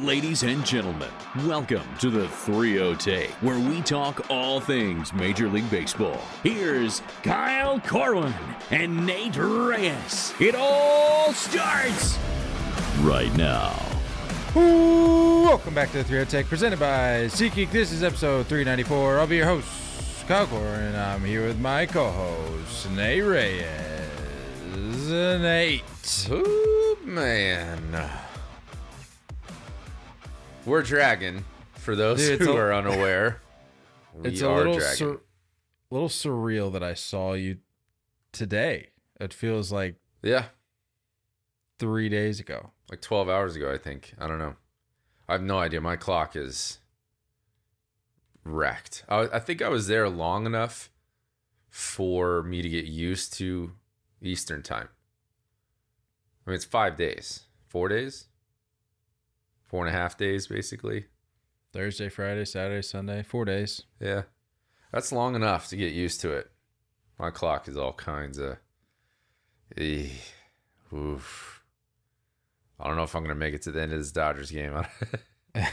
Ladies and gentlemen, welcome to the 3 Take, where we talk all things Major League Baseball. Here's Kyle Corwin and Nate Reyes. It all starts right now. Welcome back to the 3 Take, presented by SeatGeek. This is episode 394. I'll be your host, Kyle Corwin, and I'm here with my co-host, Nate Reyes. Nate. Ooh, man. We're Dragon, for those Dude, who a- are unaware. We it's a are little sur- little surreal that I saw you today. It feels like yeah, three days ago. like 12 hours ago, I think. I don't know. I have no idea. My clock is wrecked. I, I think I was there long enough for me to get used to Eastern time. I mean, it's five days, four days, four and a half days, basically. Thursday, Friday, Saturday, Sunday, four days. Yeah. That's long enough to get used to it. My clock is all kinds of. Eh, oof. I don't know if I'm going to make it to the end of this Dodgers game.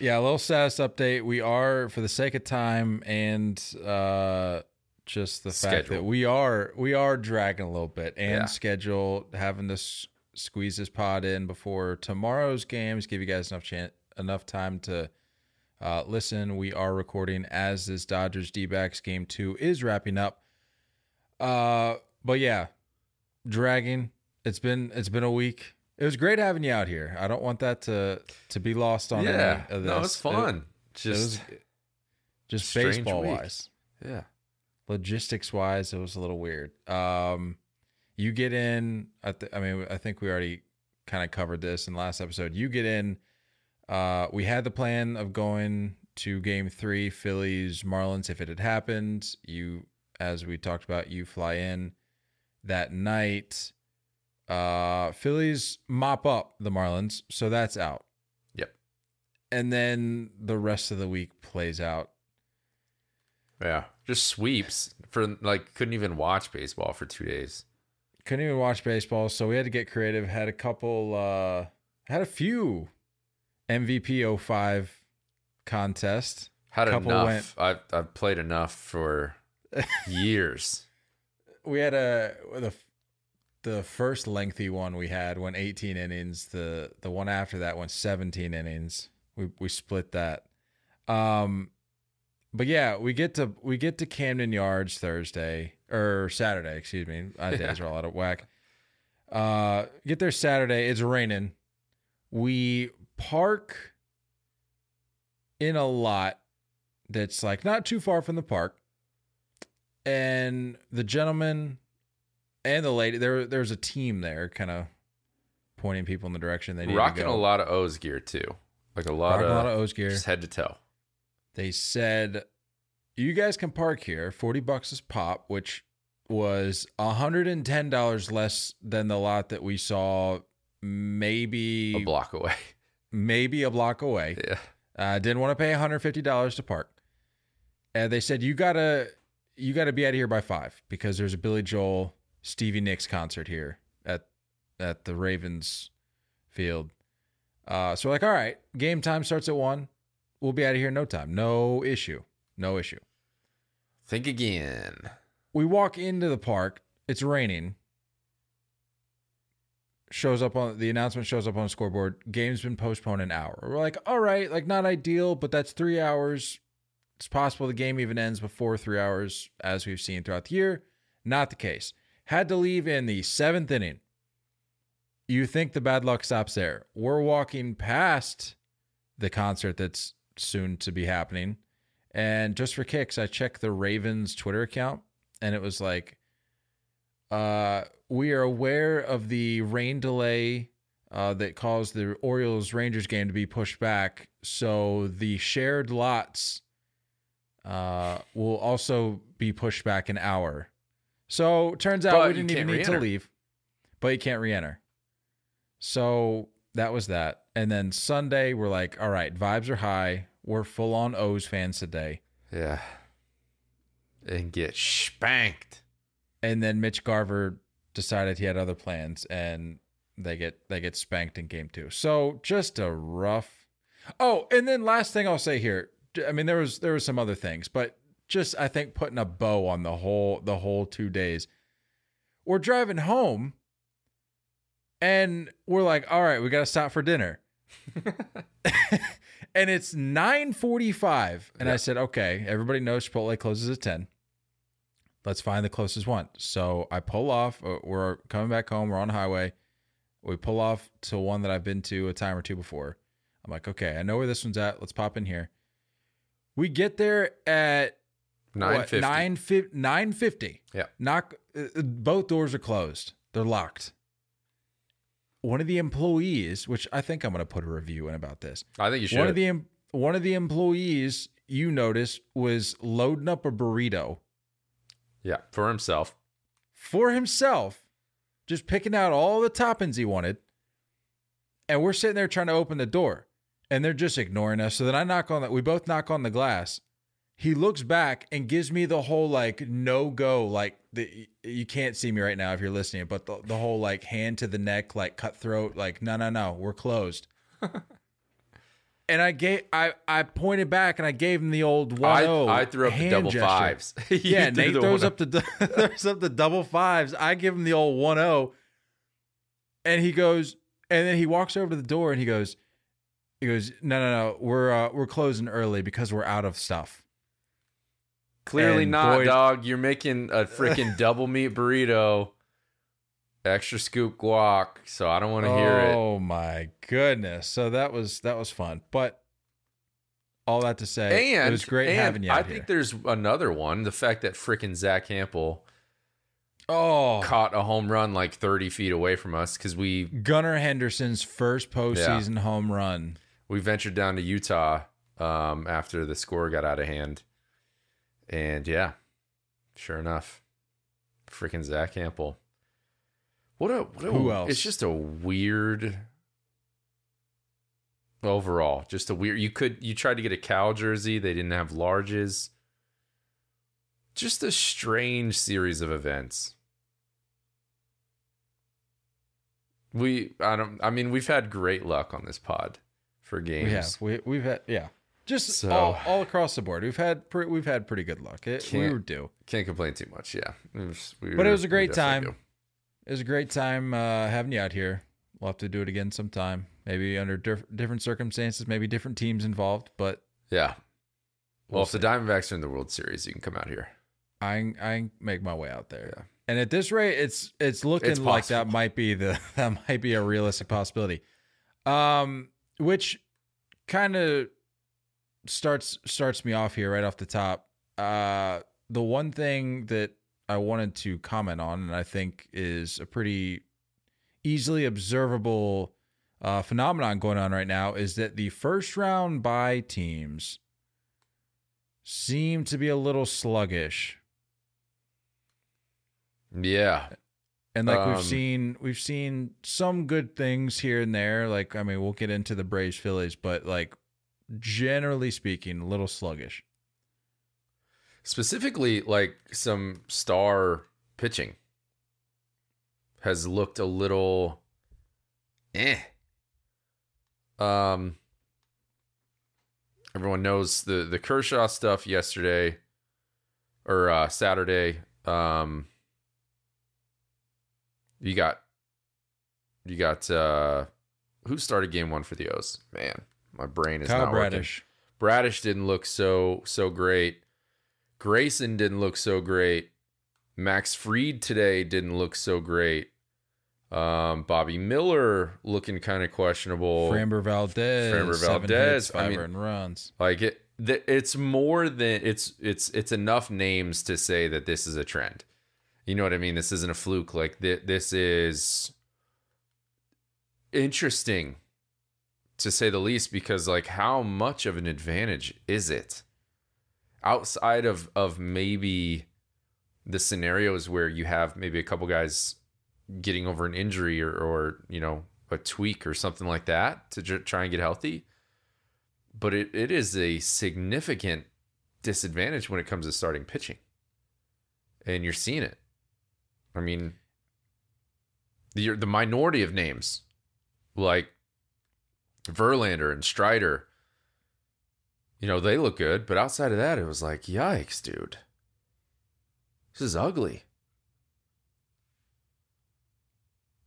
Yeah, a little status update. We are, for the sake of time and uh, just the fact that we are we are dragging a little bit and Yeah. schedule having to s- squeeze this pod in before tomorrow's games. Give you guys enough chance, enough time to uh, listen. We are recording as this Dodgers D backs game two is wrapping up. Uh, but yeah, dragging. It's been it's been a week. It was great having you out here. I don't want that to to be lost on yeah. any of this. No, it's It- fun. it was Just. just baseball week. wise, yeah. logistics wise, it was a little weird. Um, you get in. I, th- I mean, I think we already kind of covered this in last episode. You get in. Uh, we had the plan of going to Game Three, Phillies Marlins. If it had happened, you, as we talked about, you fly in that night. Uh, Phillies mop up the Marlins, so that's out. Yep. And then the rest of the week plays out Yeah. Just sweeps for like, couldn't even watch baseball for two days. Couldn't even watch baseball, so we had to get creative. Had a couple, uh, had a few MVP 05 contest. Had Couple enough. went- I've, I've played enough for years. We had a the the first lengthy one we had went 18 innings. The the one after that went 17 innings. We we split that. Um, but yeah, we get to we get to Camden Yards Thursday or Saturday. Excuse me, my days are all out of whack. Uh, get there Saturday. It's raining. We park in a lot that's like not too far from the park, and the gentleman and the lady there there's a team there, kind of pointing people in the direction they need Rocking to go. a lot of O's gear too. Like a lot Rocking of, a lot of O's gear. just head to toe. they said you guys can park here. 40 bucks is pop which was $110 less than the lot that we saw maybe A block away. maybe a block away. Yeah. uh, didn't want to pay $150 to park. And they said you gotta you gotta be out of here by five because there's a billy joel stevie nicks concert here at at the ravens field. Uh, so we're like all right game time starts at one. We'll be out of here in no time. No issue no issue. Think again. we walk into the park. It's raining. Shows up on the announcement shows up on the scoreboard. Game's been postponed an hour. We're like all right like not ideal but that's three hours. It's possible the game even ends before three hours as we've seen throughout the year. Not the case. Had to leave in the seventh inning. You think the bad luck stops there. We're walking past the concert that's soon to be happening and just for kicks i checked the ravens twitter account and it was like uh we are aware of the rain delay uh, that caused the Orioles Rangers game to be pushed back. So the shared lots uh, will also be pushed back an hour. So turns out But we didn't even need to leave, but you can't re-enter. So that was that. And then Sunday, we're like, all right, vibes are high. We're full on O's fans today. Yeah. And get spanked. And then Mitch Garver decided he had other plans and they get they get spanked in game two. So just a rough. Oh, and then last thing I'll say here. I mean, there was there was some other things, but just I think putting a bow on the whole the whole two days. We're driving home, and we're like, all right, we got to stop for dinner. and it's 9:45 and I said, "Okay, everybody knows Chipotle closes at 10. Let's find the closest one." So I pull off, uh, we're coming back home, we're on the highway. We pull off to one that I've been to a time or two before. I'm like, "Okay, I know where this one's at. Let's pop in here." We get there at Nine what, 950 950. Yeah. Knock uh, uh, both doors are closed. They're locked. One of the employees, which I think I'm going to put a review in about this. I think you should. One of the one of the employees you noticed was loading up a burrito yeah, for himself. for himself, just picking out all the toppings he wanted. And we're sitting there trying to open the door, and they're just ignoring us. So then I knock on that. We both knock on the glass. He looks back and gives me the whole like no go, like the you can't see me right now if you're listening, but the, the whole like hand to the neck, like cutthroat, like no no no, we're closed. and I gave I I pointed back and I gave him the old one I, oh. I threw up the double gesture. fives. Yeah, Nate throws up the throws up the double fives. I give him the old one zero, and he goes, and then he walks over to the door and he goes, he goes, no, no, no, we're uh, we're closing early because we're out of stuff. Clearly And not, boy- dog. You're making a freaking double meat burrito, extra scoop guac. So I don't want to hear it. Oh my goodness! So that was that was fun, but all that to say, And it was great having you I think here. there's another one. The fact that freaking Zach Campbell Oh, caught a home run like 30 feet away from us because we Gunnar Henderson's first postseason home run. we ventured down to Eutaw um, after the score got out of hand, and yeah, sure enough, freaking Zach Campbell. What a what a Who else? It's just a weird overall, just a weird. You could you tried to get a cow jersey, they didn't have larges. Just a strange series of events. We I don't I mean we've had great luck on this pod for games. We have we we've had yeah, just So- all, all across the board. We've had pre- we've had pretty good luck. It, we were due. Can't complain too much. Yeah, It was- we But it was a great time. It was a great time uh, having you out here. We'll have to do it again sometime. Maybe under diff- different circumstances, maybe different teams involved. But. Yeah. Well, We'll if the Diamondbacks are in the World Series, you can come out here. I I make my way out there. Yeah. And at this rate, it's it's looking It's like that might be the that might be a realistic possibility. Um, which kind of starts starts me off here right off the top. Uh, the one thing that I wanted to comment on, and I think is a pretty easily observable uh, phenomenon going on right now, is that the first round by teams seem to be a little sluggish. Yeah. And like Um, we've seen we've seen some good things here and there. Like I mean, we'll get into the Braves Phillies, but like generally speaking, a little sluggish. Specifically, like some star pitching has looked a little eh. Um everyone knows the the Kershaw stuff yesterday or uh Saturday. Um you got you got uh who started game 1 for the O's? Man, my brain is Kyle not working. Bradish. Bradish didn't look so so great. Grayson didn't look so great. Max Fried today didn't look so great. Um, Bobby Miller looking kind of questionable. Framber Valdez. Framber Valdez, hits, I mean- runs. Like it, it's more than it's it's it's enough names to say that this is a trend. You know what I mean? This isn't a fluke. Like th- this is interesting to say the least because like how much of an advantage is it outside of of maybe the scenarios where you have maybe a couple guys getting over an injury or or you know a tweak or something like that to tr- try and get healthy but it, it is a significant disadvantage when it comes to starting pitching. And you're seeing it. I mean, the the minority of names like Verlander and Strider, you know, they look good, but outside of that, it was like, yikes, dude. This is ugly.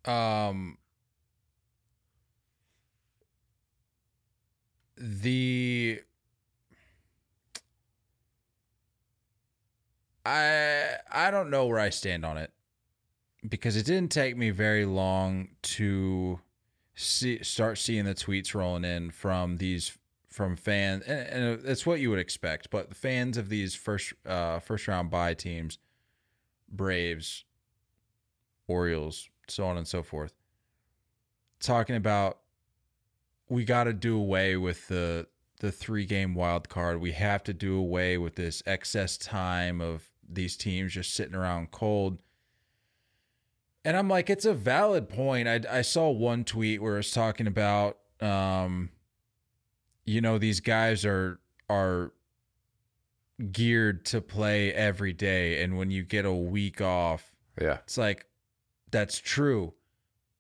Um the I I don't know where I stand on it because it didn't take me very long to see start seeing the tweets rolling in from these from fans and, and it's what you would expect but the fans of these first uh first round bye teams Braves Orioles so on and so forth talking about we got to do away with the the three game wild card. We have to do away with this excess time of these teams just sitting around cold and I'm like, it's a valid point. I, I saw one tweet where it's talking about, um, you know, these guys are are geared to play every day, and when you get a week off, Yeah. it's like that's true,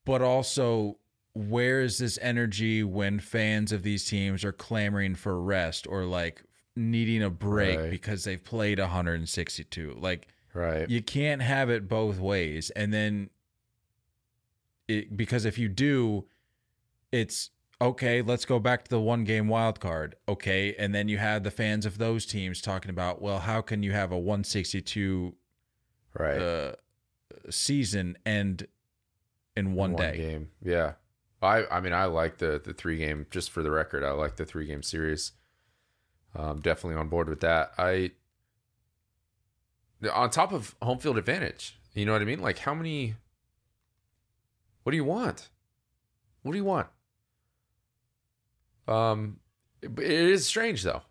but also where is this energy when fans of these teams are clamoring for rest or like needing a break Right. because they've played 162? Like Right. you can't have it both ways and then it because if you do it's okay let's go back to the one game wild card okay and then you have the fans of those teams talking about well how can you have a 162 right. uh, season end in one, day game. Yeah. I I mean I like the the three game just for the record. I like the three game series. Um definitely on board with that. I on top of home field advantage. You know what I mean? Like how many What do you want? What do you want? Um it, it is strange though.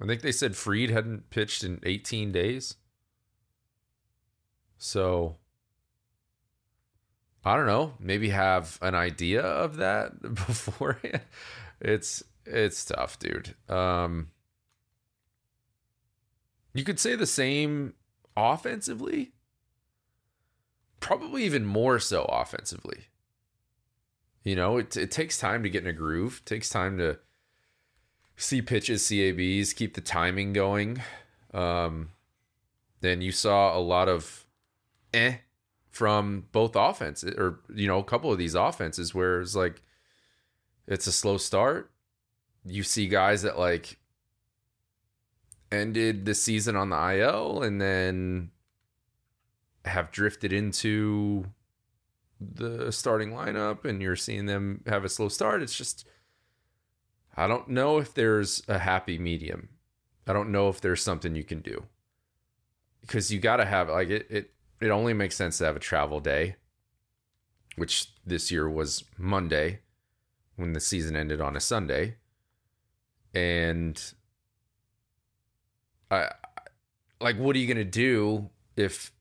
I think they said Fried hadn't pitched in 18 days. So I don't know, maybe have an idea of that before it's it's tough, dude. Um you could say the same offensively. Probably even more so offensively. You know, it it takes time to get in a groove. It takes time to see pitches, CABs, keep the timing going. Um then you saw a lot of eh from both offenses or you know a couple of these offenses where it's like it's a slow start you see guys that like ended the season on the IL and then have drifted into the starting lineup and you're seeing them have a slow start it's just I don't know if there's a happy medium I don't know if there's something you can do because you got to have like it it it only makes sense to have a travel day, which this year was Monday when the season ended on a Sunday. And I like what are you going to do if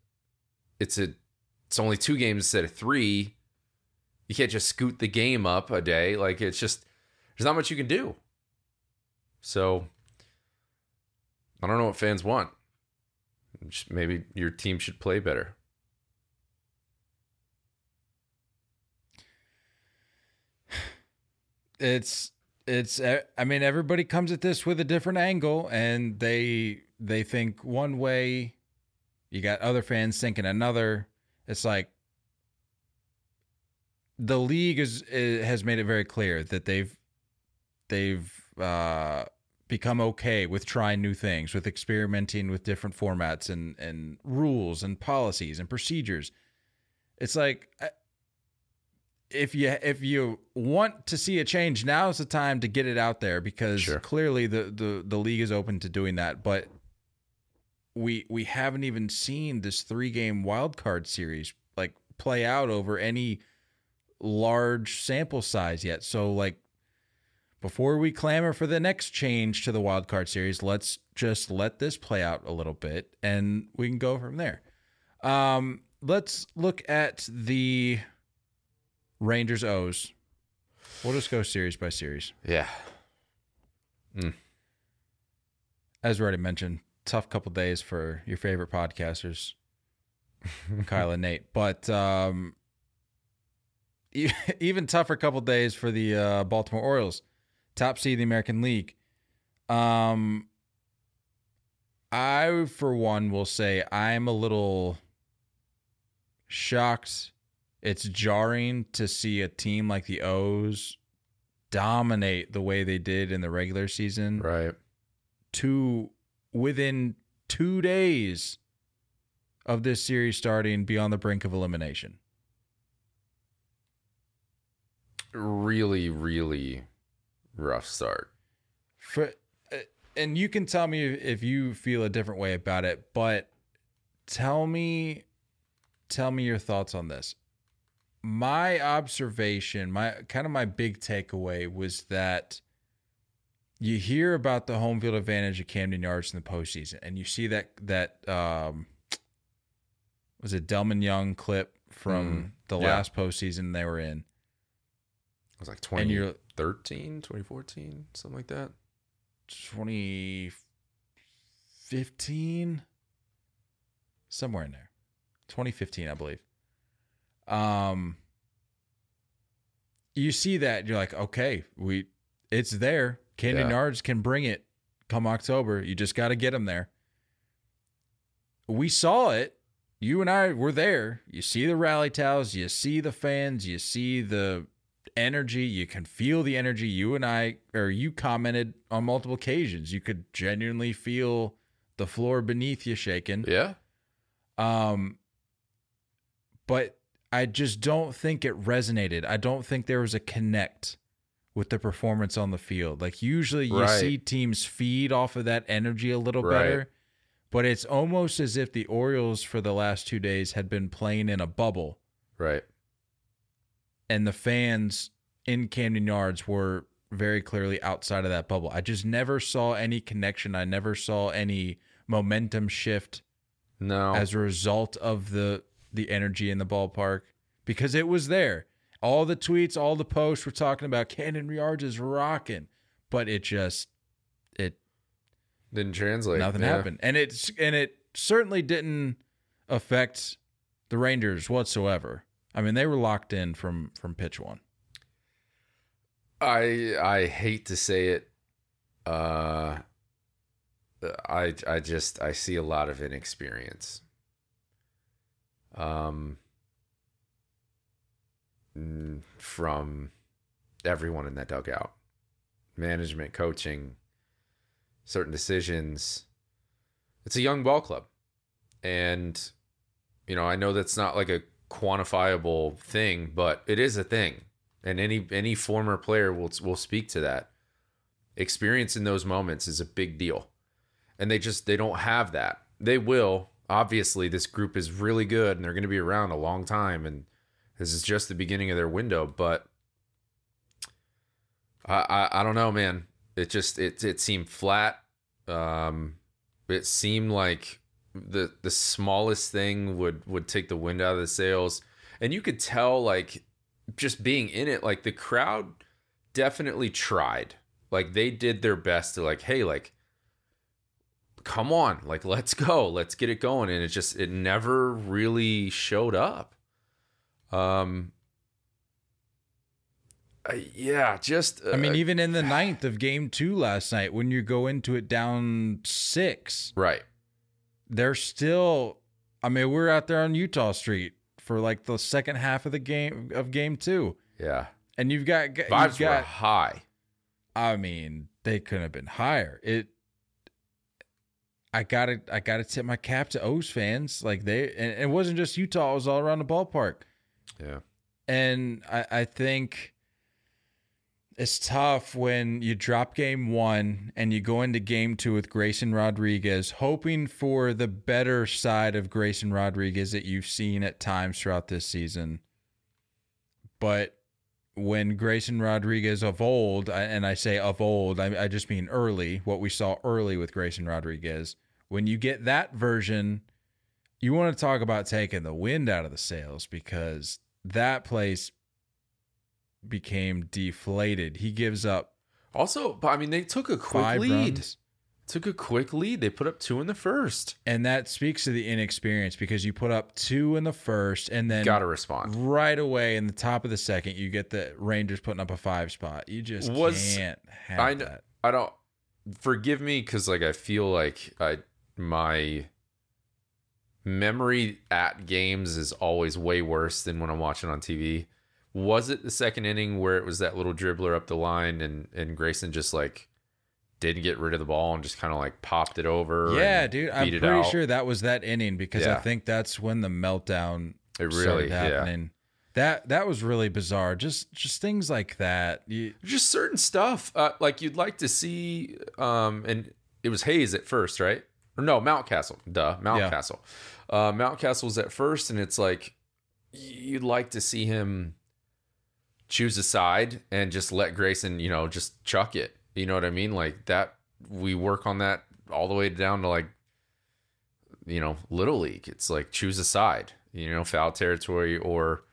it's a it's only two games instead of 3? You can't just scoot the game up a day. Like it's just there's not much you can do. So I don't know what fans want. Just maybe your team should play better. it's it's i mean everybody comes at this with a different angle and they they think one way you got other fans thinking another it's like the league is, is has made it very clear that they've they've uh become okay with trying new things with experimenting with different formats and and rules and policies and procedures it's like if you if you want to see a change, now is the time to get it out there because Sure. clearly the, the the league is open to doing that. But we we haven't even seen this three game wild card series like play out over any large sample size yet. So like before we clamor for the next change to the wild card series, let's just let this play out a little bit and we can go from there. Um, let's look at the Rangers O's. We'll just go series by series. Yeah. As we already mentioned, tough couple days for your favorite podcasters, Kyle and Nate. But um, even tougher couple days for the uh, Baltimore Orioles, top seed in the American League. Um, I for one will say I'm a little shocked. It's jarring to see a team like the O's dominate the way they did in the regular season Right. to within two days of this series starting be on the brink of elimination. Really, really rough start. For uh, and you can tell me if you feel a different way about it, but tell me tell me your thoughts on this. My observation, my kind of my big takeaway was that you hear about the home field advantage of Camden Yards in the postseason, and you see that that um was a Delmon Young clip from Mm, the yeah. last postseason they were in. It was like And 2013, 2014, something like that. 2015 somewhere in there 2015 i believe um you see that you're like okay we it's there Camden Yeah. yards can bring it come october. You just got to get them there. We saw it. You and i were there. You see the rally towels you see the fans you see the energy you can feel the energy. You and i or you commented on multiple occasions. You could genuinely feel the floor beneath you shaking. Yeah. um but i just don't think it resonated. I don't think there was a connect with the performance on the field like usually you Right. see teams feed off of that energy a little Right. better but it's almost as if the orioles for the last two days had been playing in a bubble Right. and the fans in Camden Yards were very clearly outside of that bubble. I just never saw any connection. I never saw any momentum shift No. as a result of the the energy in the ballpark because it was there. All the tweets, all the posts were talking about Camden Yards is rocking, but it just it Didn't translate. nothing Yeah. happened. And it's and it certainly didn't affect the Rangers whatsoever. I mean, they were locked in from from pitch one. I I hate to say it. Uh I I just I see a lot of inexperience. Um from everyone in that dugout. Management, coaching, certain decisions. It's a young ball club. And you know, I know that's not like a quantifiable thing, but it is a thing and any any former player will will speak to that. Experience in those moments is a big deal, and they just they don't have that. They will obviously. This group is really good, and they're going to be around a long time, and this is just the beginning of their window. But I I, I don't know, man. It just it it seemed flat. Um, it seemed like the the smallest thing would would take the wind out of the sails, and you could tell like just being in it, like the crowd definitely tried. Like they did their best to like, hey, like, come on, like let's go, let's get it going. And it just it never really showed up. Um uh, yeah, just uh, I mean, even in the ninth of game two last night, when you go into it down six, right. they're still. I mean, we're out there on Eutaw Street for like the second half of the game of game two, Yeah. and you've got you've Vibes were got. high. I mean, they couldn't have been higher. It. I gotta, I gotta tip my cap to O's fans. Like they, and it wasn't just Utah; it was all around the ballpark. Yeah. And I, I think it's tough when you drop game one and you go into game two with Grayson Rodriguez, hoping for the better side of Grayson Rodriguez that you've seen at times throughout this season. But when Grayson Rodriguez of old, and I say of old, I, I just mean early, what we saw early with Grayson Rodriguez, when you get that version, you want to talk about taking the wind out of the sails because that place became deflated. He gives up Also, I mean, they took a quick lead. runs. took a quick lead. They put up two in the first. And that speaks to the inexperience because you put up two in the first and then Got to respond. right away in the top of the second, you get the Rangers putting up a five spot. You just Was- can't have I that. I don't forgive me because like I feel like I my memory at games is always way worse than when I'm watching on TV. Was it the second inning where it was that little dribbler up the line and and Grayson just like didn't get rid of the ball and just kind of like popped it over? Yeah, dude. I'm pretty sure that was that inning because I think that's when the meltdown it started really yeah. happening. That that was really bizarre. Just just things like that. You, just certain stuff uh, like you'd like to see um and it was hayes at first right or no mountcastle duh mountcastle uh mountcastle's at first and it's like you'd like to see him choose a side and just let grayson you know just chuck it. You know what i mean? Like that we work on that all the way down to like you know little league. It's like choose a side you know foul territory or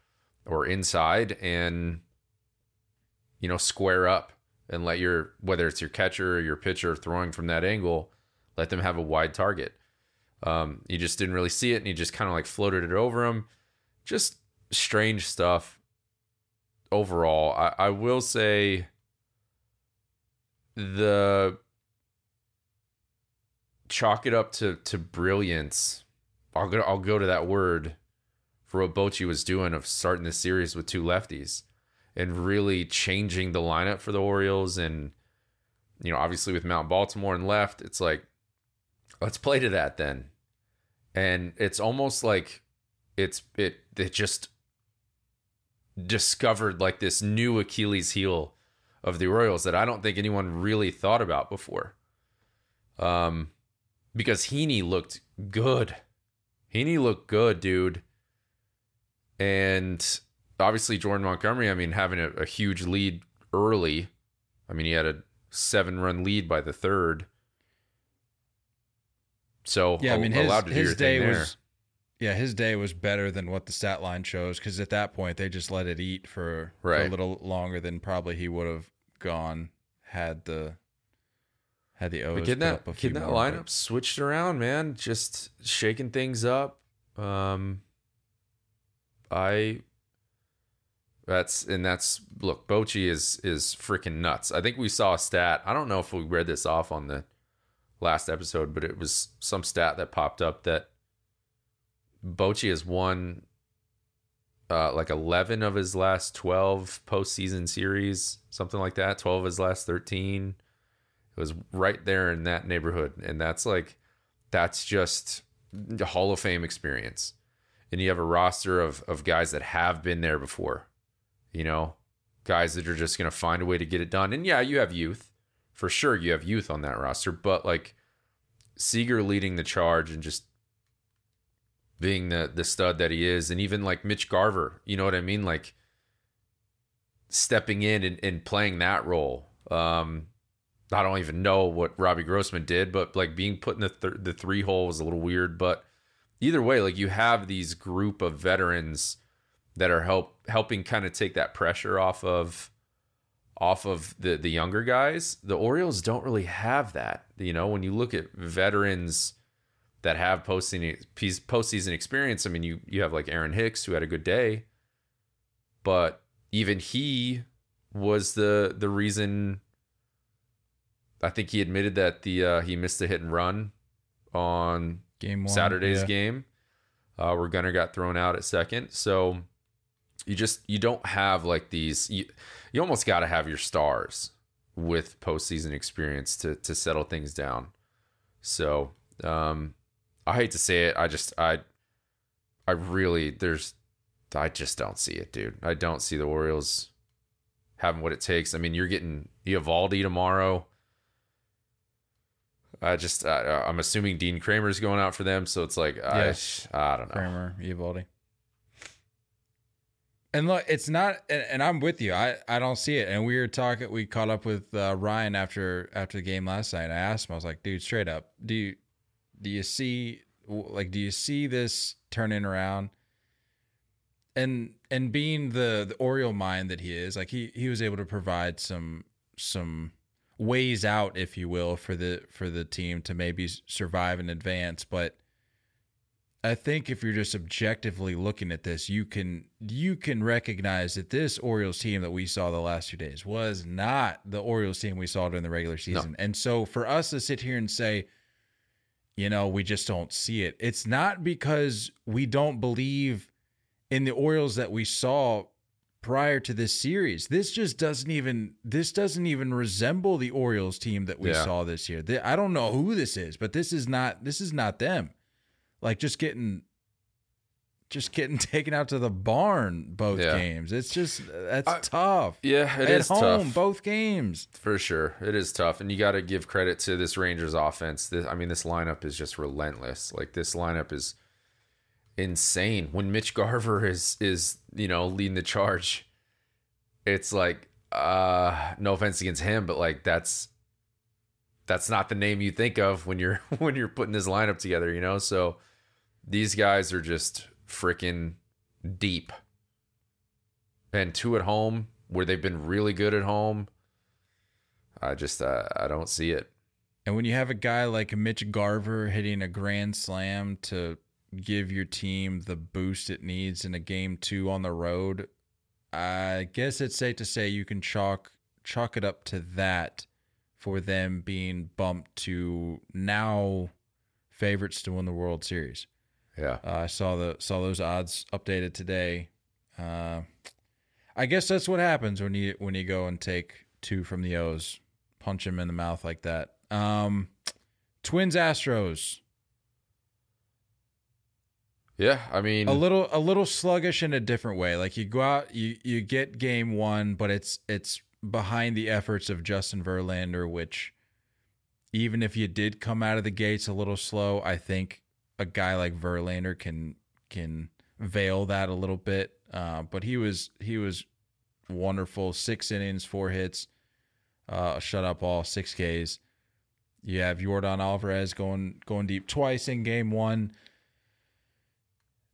or inside and you know, square up and let your whether it's your catcher or your pitcher throwing from that angle, let them have a wide target. Um, you just didn't really see it, and he just kind of like floated it over him. Just strange stuff. Overall, I, I will say the chalk it up to to brilliance. I'll go I'll go to that word for what Bochy was doing of starting this series with two lefties and really changing the lineup for the Orioles. And, you know, obviously with Mount Baltimore and left, it's like, let's play to that then. And it's almost like it's, it, it just discovered like this new Achilles heel of the Orioles that I don't think anyone really thought about before. Um, because Heaney looked good. Heaney looked good, dude. And obviously Jordan Montgomery, I mean, having a, a huge lead early. I mean, he had a seven run lead by the third. So yeah, I mean, his, his day was. Yeah, his day was better than what the stat line shows because at that point they just let it eat for, for a little longer than probably he would have gone had the had the O's But getting that up a few getting that lineup switched around, man, just shaking things up. Um, I that's and that's look, Bochy is is freaking nuts. I think we saw a stat. I don't know if we read this off on the last episode, but it was some stat that popped up that Bochy has won uh, like 11 of his last 12 postseason series, something like that. 12 of his last 13. It was right there in that neighborhood. And that's like, that's just the Hall of Fame experience. And you have a roster of, of guys that have been there before, you know, guys that are just going to find a way to get it done. And yeah, you have youth. For sure, you have youth on that roster. But like Seager leading the charge and just being the the stud that he is, and even like Mitch Garver, you know what I mean? Like stepping in and, and playing that role. Um, I don't even know what Robbie Grossman did, but like being put in the th- the three hole was a little weird. But either way, like you have these group of veterans that are help helping kind of take that pressure off of off of the the younger guys. The Orioles don't really have that. You know, when you look at veterans that have postseason postseason experience, I mean, you you have like Aaron Hicks who had a good day, but even he was the the reason. I think he admitted that the uh, he missed a hit and run on game one, Saturday's yeah. game, uh, where Gunnar got thrown out at second. So you just you don't have like these. You, you almost got to have your stars with postseason experience to to settle things down. So um, I hate to say it, I just I I really there's I just don't see it, dude. I don't see the Orioles having what it takes. I mean, you're getting Eovaldi tomorrow. I just I, I'm assuming Dean Kremer's going out for them, so it's like. I I don't know. Kramer, Eovaldi. And look, it's not, and, and I'm with you. I, I don't see it. And we were talking. We caught up with uh, Ryan after after the game last night. I asked him. I was like, dude, straight up, do you do you see like do you see this turning around? And and being the the Oriole mind that he is, like he he was able to provide some some ways out, if you will, for the for the team to maybe survive and advance. But I think if you're just objectively looking at this, you can you can recognize that this Orioles team that we saw the last few days was not the Orioles team we saw during the regular season. And so for us to sit here and say, you know, we just don't see it. It's not because we don't believe in the Orioles that we saw prior to this series. This just doesn't even this doesn't even resemble the Orioles team that we Yeah. saw this year. I don't know who this is, but this is not this is not them. Like just getting just getting taken out to the barn both Yeah. games. It's just that's I- tough. Yeah, it At is home, tough. both games. For sure. It is tough. And you got to give credit to this Rangers offense. This, I mean, this lineup is just relentless. Like, this lineup is insane. When Mitch Garver is, is you know, leading the charge, it's like, uh, no offense against him, but like, that's. That's not the name you think of when you're when you're putting this lineup together, you know. So these guys are just freaking deep. And two at home, where they've been really good at home. I just uh, I don't see it. And when you have a guy like Mitch Garver hitting a grand slam to give your team the boost it needs in a game two on the road, I guess it's safe to say you can chalk chalk it up to that for them being bumped to now favorites to win the World Series. Yeah. Uh, I saw the saw those odds updated today. Uh, I guess that's what happens when you when you go and take two from the O's, punch him in the mouth like that. Um, Twins Astros Yeah, I mean a little a little sluggish in a different way. Like you go out, you you get game one, but it's it's behind the efforts of Justin Verlander, which even if you did come out of the gates a little slow, I think a guy like Verlander can can veil that a little bit. Uh, but he was he was wonderful. Six innings, four hits, uh, a shutout ball, six Ks. You have Yordan Alvarez going going deep twice in game one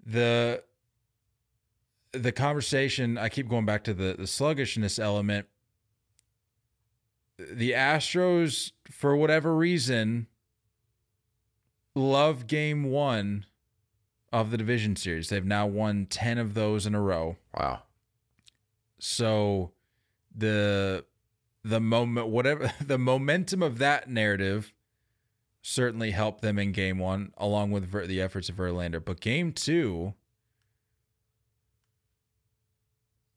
the the conversation I keep going back to the the sluggishness element. The Astros, for whatever reason, love game one of the division series. They've now won 10 of those in a row. wow. So the the moment whatever the momentum of that narrative certainly helped them in game 1 along with Ver, the efforts of Verlander. But game 2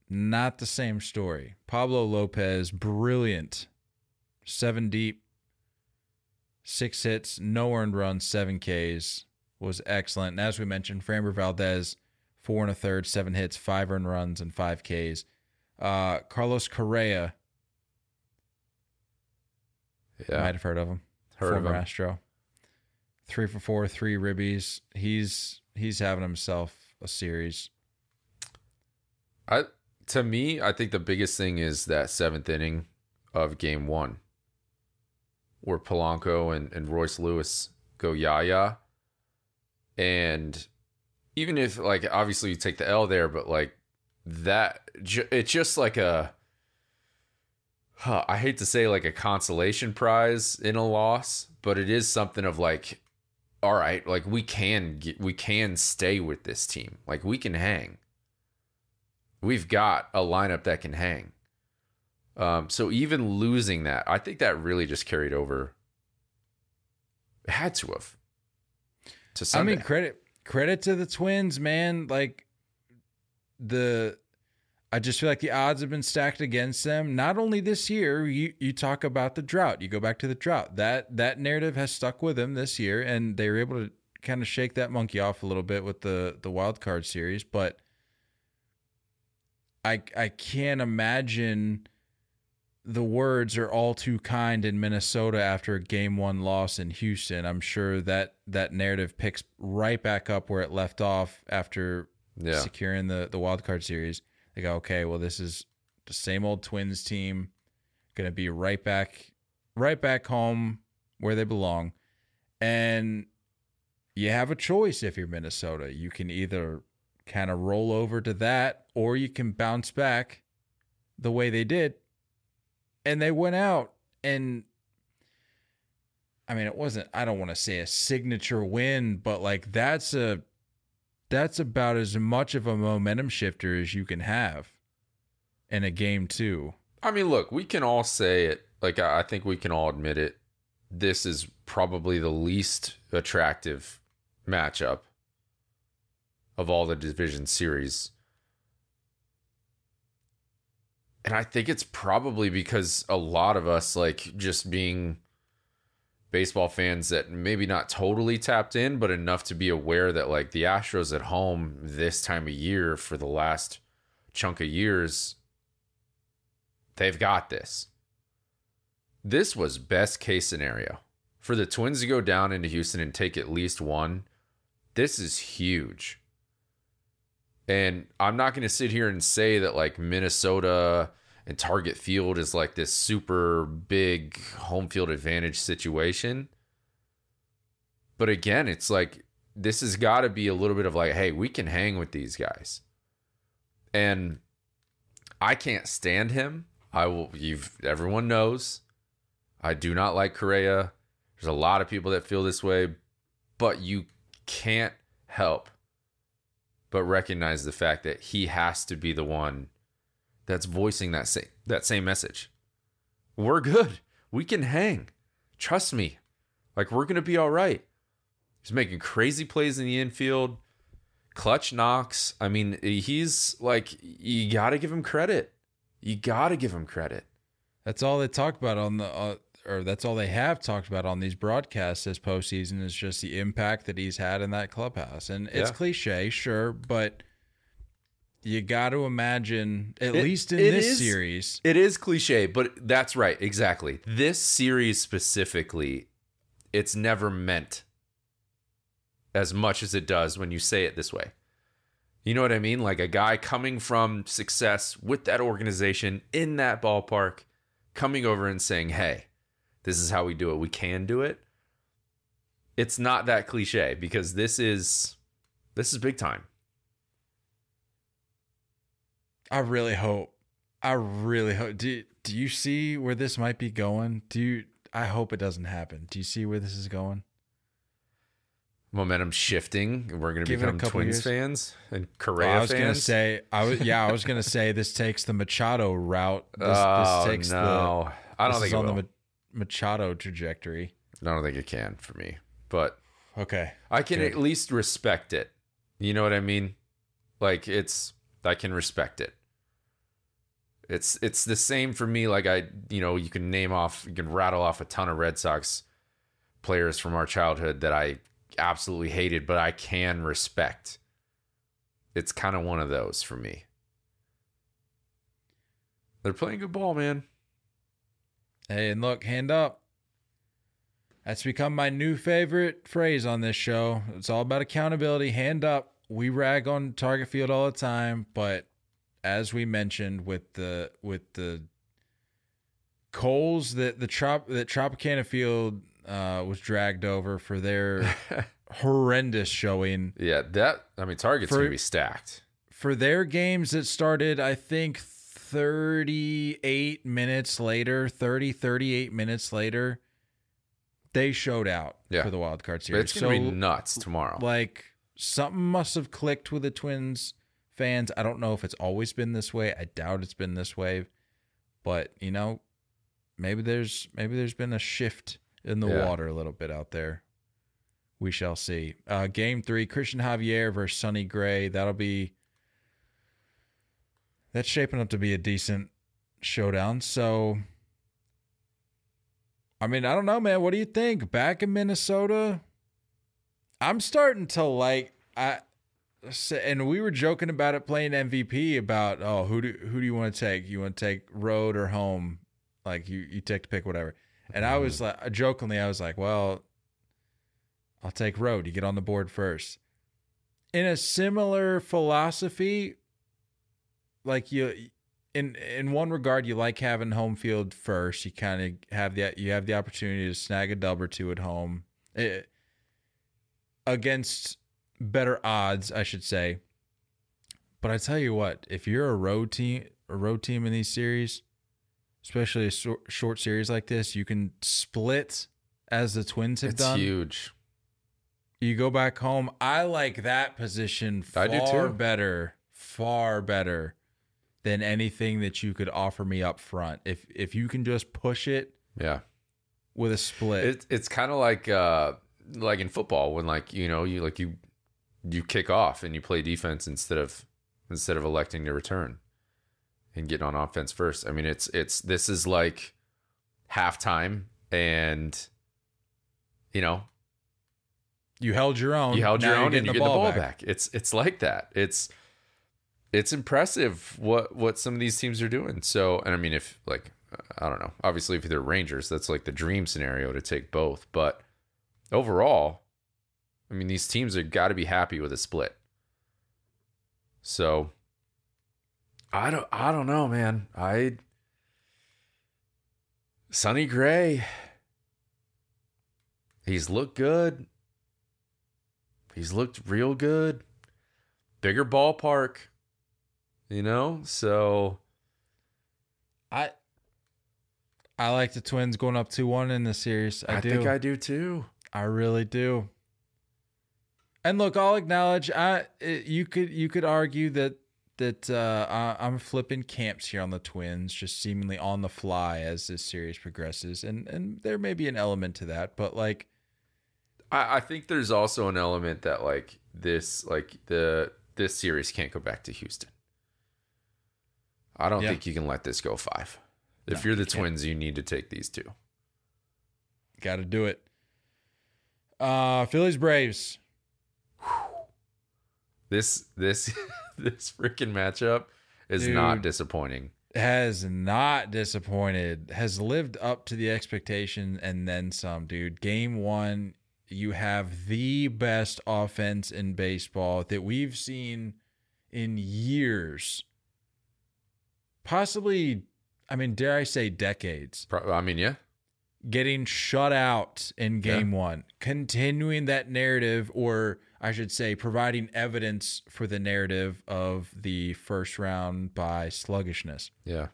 not the same story. Pablo Lopez brilliant. 7 deep 6 hits, no earned runs, 7 Ks was excellent. And as we mentioned, Framber Valdez four and a third, seven hits, five earned runs, and five Ks. Uh, Carlos Correa, Yeah. might have heard of him. Heard of former him. Astro. Three for four, three ribbies. He's he's having himself a series. I to me, I think the biggest thing is that seventh inning of game one, where Polanco and, and Royce Lewis go yaya. And even if like obviously you take the L there, but like that it's just like a huh, I hate to say like a consolation prize in a loss, but it is something of like all right, like we can get, we can stay with this team. Like we can hang we've got a lineup that can hang. Um, so even losing that, I think that really just carried over. It had to have. To I mean, credit credit to the Twins, man. Like the, I just feel like the odds have been stacked against them. Not only this year, you you talk about the drought. You go back to the drought. That that narrative has stuck with them this year, and they were able to kind of shake that monkey off a little bit with the the wild card series. But I I can't imagine the words are all too kind in Minnesota after a game one loss in Houston. I'm sure that that narrative picks right back up where it left off after yeah. securing the the wild card series. They go, okay, well, this is the same old Twins team, going to be right back, right back home where they belong, and you have a choice if you're Minnesota. You can either kind of roll over to that, or you can bounce back the way they did, and they went out and I mean, it wasn't. I don't want to say a signature win, but like that's a that's about as much of a momentum shifter as you can have in a game too. I mean, look, we can all say it. Like, I think we can all admit it. This is probably the least attractive matchup of all the division series. And I think it's probably because a lot of us, like, just being baseball fans that maybe not totally tapped in, but enough to be aware that, like, the Astros at home this time of year for the last chunk of years They've got this. This was best case scenario. For the Twins to go down into Houston and take at least one, this is huge. And I'm not going to sit here and say that like Minnesota and Target Field is like this super big home field advantage situation. But again, it's like this has got to be a little bit of like, hey, we can hang with these guys. And I can't stand him. I will. You've everyone knows. I do not like Correa. There's a lot of people that feel this way, but you can't help but recognize the fact that he has to be the one that's voicing that same that same message. We're good. We can hang. Trust me. Like we're gonna be all right. He's making crazy plays in the infield. Clutch knocks. I mean, he's like you got to give him credit. You got to give him credit. That's all they talk about on the, uh, or that's all they have talked about on these broadcasts this postseason is just the impact that he's had in that clubhouse. And it's Yeah. cliche, sure, but you got to imagine, at It- least in this is- series, It is cliche, but that's right. Exactly. This series specifically, it's never meant as much as it does when you say it this way. You know what I mean? Like a guy coming from success with that organization in that ballpark, coming over and saying, hey, this is how we do it. We can do it. It's not that cliche because this is this is big time. I really hope. I really hope. Do, do you see where this might be going? Do you? I hope it doesn't happen. Do you see where this is going? Momentum shifting. We're going to Give become Twins years. fans and Well, Correa I was fans. gonna say, I was yeah, I was gonna say this takes the Machado route. This, oh this takes the no, I don't think it on will. the Machado trajectory. I don't think it can for me, but Okay, I can Good. at least respect it. You know what I mean? Like it's I can respect it. It's it's the same for me. Like I, you know, you can name off, you can rattle off a ton of Red Sox players from our childhood that I absolutely hated, but I can respect. It's kind of one of those for me. They're playing good ball, man. Hey, and look, hand up. That's become my new favorite phrase on this show. It's all about accountability. Hand up. We rag on Target Field all the time, but as we mentioned with the with the Coles that the trop that Tropicana Field uh, was dragged over for their horrendous showing. Yeah, that I mean, Target's For- gonna be stacked. for their games that started i think 38 minutes later 30 38 minutes later they showed out Yeah. for the wild card But series. it's gonna so be nuts tomorrow. like something must have clicked with the twins fans. I don't know if it's always been this way. I doubt it's been this way. But you know maybe there's maybe there's been a shift in the Yeah. water a little bit out there. We shall see. Uh game three cristian javier versus sonny gray. That'll be that's shaping up to be a decent showdown. So i mean i don't know man. What do you think? Back in minnesota i'm starting to like i and we were joking about it playing mvp about oh who do who do you want to take? You want to take road or home? Like you you take the pick whatever. And i was mm-hmm. like jokingly i was like well i'll take road. You get on the board first. In a similar philosophy like you in in one regard you like having home field first you kind of have the you have the opportunity to snag a dub or two at home Eh, against better odds i should say but i tell you what if you're a road team a road team in these series especially a short, short series like this, you can split as the Twins have It's done. huge. You go back home. I like that position far I do too. better, far better than anything that you could offer me up front. If if you can just push it Yeah. with a split, It, it's kind of like uh like in football when like you know you like you you kick off and you play defense instead of instead of electing to return and getting on offense first. I mean it's it's this is like halftime and you know you held your own. you held your own and you get the ball back. It's it's like that. It's it's impressive what what some of these teams are doing. So, and I mean, if like I don't know, obviously if they're Rangers, that's like the dream scenario to take both. But overall, I mean, these teams have got to be happy with a split. So, I don't I don't know, man. I Sonny Gray. He's looked good. He's looked real good. Bigger ballpark, you know? So, I I like the Twins going up two one in the series. I, I, do. think I do too. I really do. And look, I'll acknowledge. I it, you could you could argue that that uh, I, I'm flipping camps here on the Twins, just seemingly on the fly as this series progresses, and and there may be an element to that, but like I, I think there's also an element that like this like the this series can't go back to Houston. I don't Yeah. think you can let this go five. If No, you're the you can't. twins, you need to take these two. got to do it. Uh, Phillies Braves. This this this freaking matchup is not disappointing. has not disappointed, has lived up to the expectation and then some, dude. Game one, you have the best offense in baseball that we've seen in years. Possibly, I mean, dare I say decades. Pro- I mean, yeah, Getting shut out in game one, continuing that narrative, or I should say, providing evidence for the narrative of the first round bye sluggishness. yeah.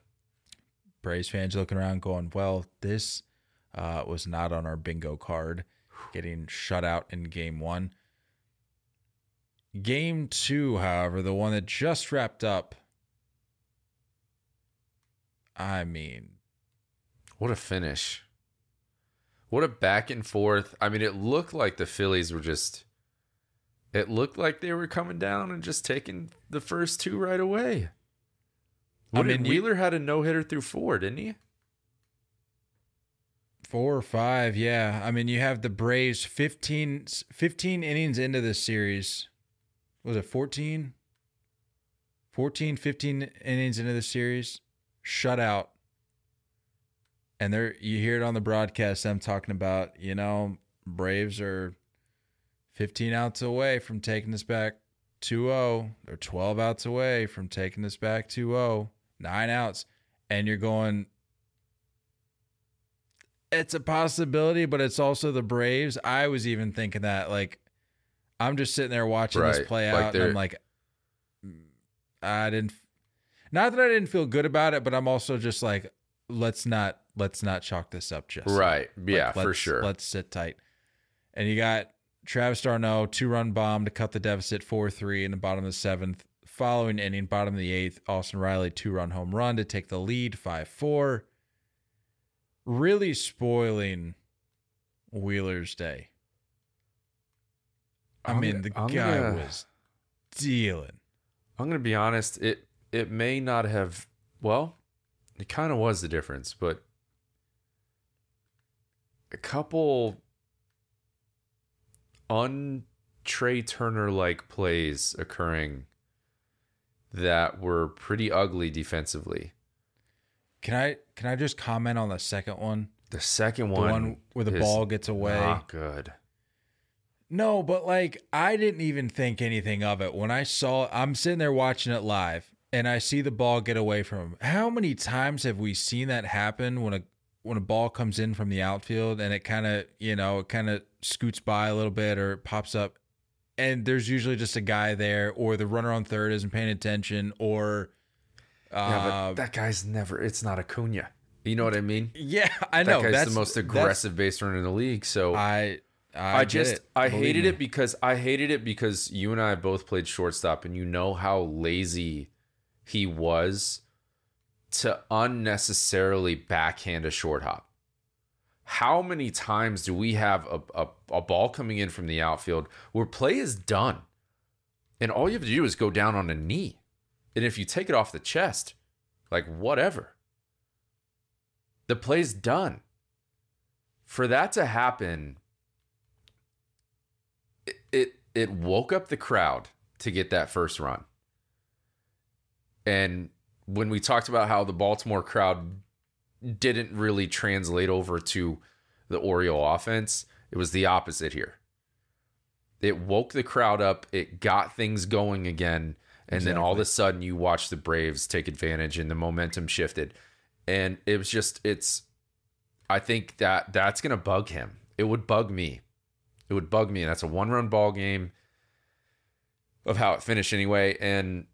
Braves fans looking around going, well, this uh, was not on our bingo card, getting shut out in game one. Game two, however, the one that just wrapped up, I mean, What a finish. What a back and forth. I mean, it looked like the Phillies were just it looked like they were coming down and just taking the first two right away. I What did mean, Wheeler had a no hitter through four, didn't he? four or five. Yeah. I mean, you have the Braves 15, 15 innings into this series. Was it 14? 14, 15 innings into the series, shut out. And there you hear it on the broadcast them talking about, you know, Braves are 15 outs away from taking this back 2-0. They're 12 outs away from taking this back 2-0. 9 outs. And you're going it's a possibility, but it's also the Braves. I was even thinking that like I'm just sitting there watching this Right. play Like out and I'm like mm, I didn't not that I didn't feel good about it, but I'm also just like let's not let's not chalk this up just. Right. Like, Yeah, for let's- sure. Let's sit tight. And you got Travis d'Arnaud, two run bomb to cut the deficit 4 3 in the bottom of the seventh. Following inning, bottom of the eighth, Austin Riley, two run home run to take the lead 5 4. Really spoiling Wheeler's day. I I'm mean, the I'm guy gonna- was dealing. I'm gonna be honest, it it may not have well, it kind of was the difference, but a couple un Trea Turner like plays occurring that were pretty ugly defensively. Can I can I just comment on the second one? The second The one, one where the ball gets away. Not good. No, but like I didn't even think anything of it when I saw. I'm sitting there watching it live, and I see the ball get away from him. How many times have we seen that happen when a when a ball comes in from the outfield and it kind of you know it kind of scoots by a little bit or it pops up, and there's usually just a guy there, or the runner on third isn't paying attention, or Yeah, uh, but that guy's never. It's not Acuna. You know what I mean? Yeah, I That know. guy's that's the most aggressive base runner in the league. So I I, I, just it. I Believe hated me. it because I hated it because you and I both played shortstop and you know how lazy he was to unnecessarily backhand a short hop. How many times do we have a, a, a ball coming in from the outfield where play is done and all you have to do is go down on a knee? And if you take it off the chest, like whatever, the play's done. For that to happen, it, it it woke up the crowd to get that first run. And when we talked about how the Baltimore crowd didn't really translate over to the Oriole offense, it was the opposite here. It woke the crowd up, it got things going again, and then all of a sudden you watch the Braves take advantage and the momentum shifted. And it was just it's I think that that's going to bug him. It would bug me. It would bug me. And that's a one run ball game of how it finished anyway. And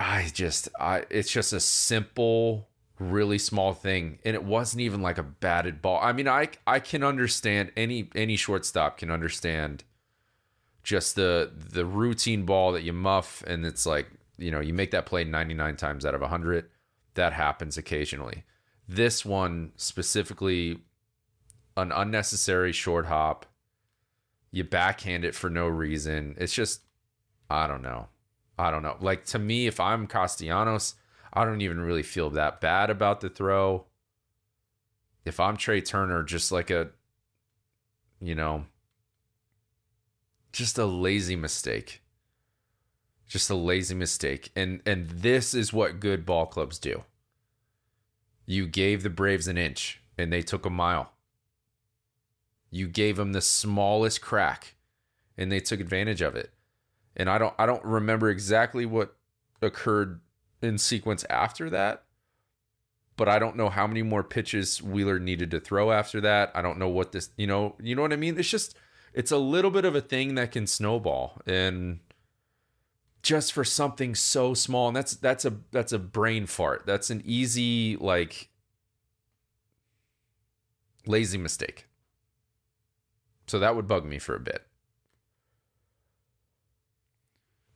I just, I, it's just a simple, really small thing. And it wasn't even like a batted ball. I mean, I, I can understand any, any shortstop can understand just the, the routine ball that you muff. And it's like, you know, you make that play 99 times out of 100. That happens occasionally. This one specifically, an unnecessary short hop. You backhand it for no reason. It's just, I don't know. I don't know. Like to me, if I'm Castellanos, I don't even really feel that bad about the throw. If I'm Trea Turner, just like a, you know, just a lazy mistake. Just a lazy mistake. And and this is what good ball clubs do. You gave the Braves an inch and they took a mile. You gave them the smallest crack and they took advantage of it. And I don't I don't remember exactly what occurred in sequence after that. But I don't know how many more pitches Wheeler needed to throw after that. I don't know what this, you know, you know what I mean? It's just it's a little bit of a thing that can snowball and just for something so small and that's that's a that's a brain fart. That's an easy like lazy mistake. So that would bug me for a bit.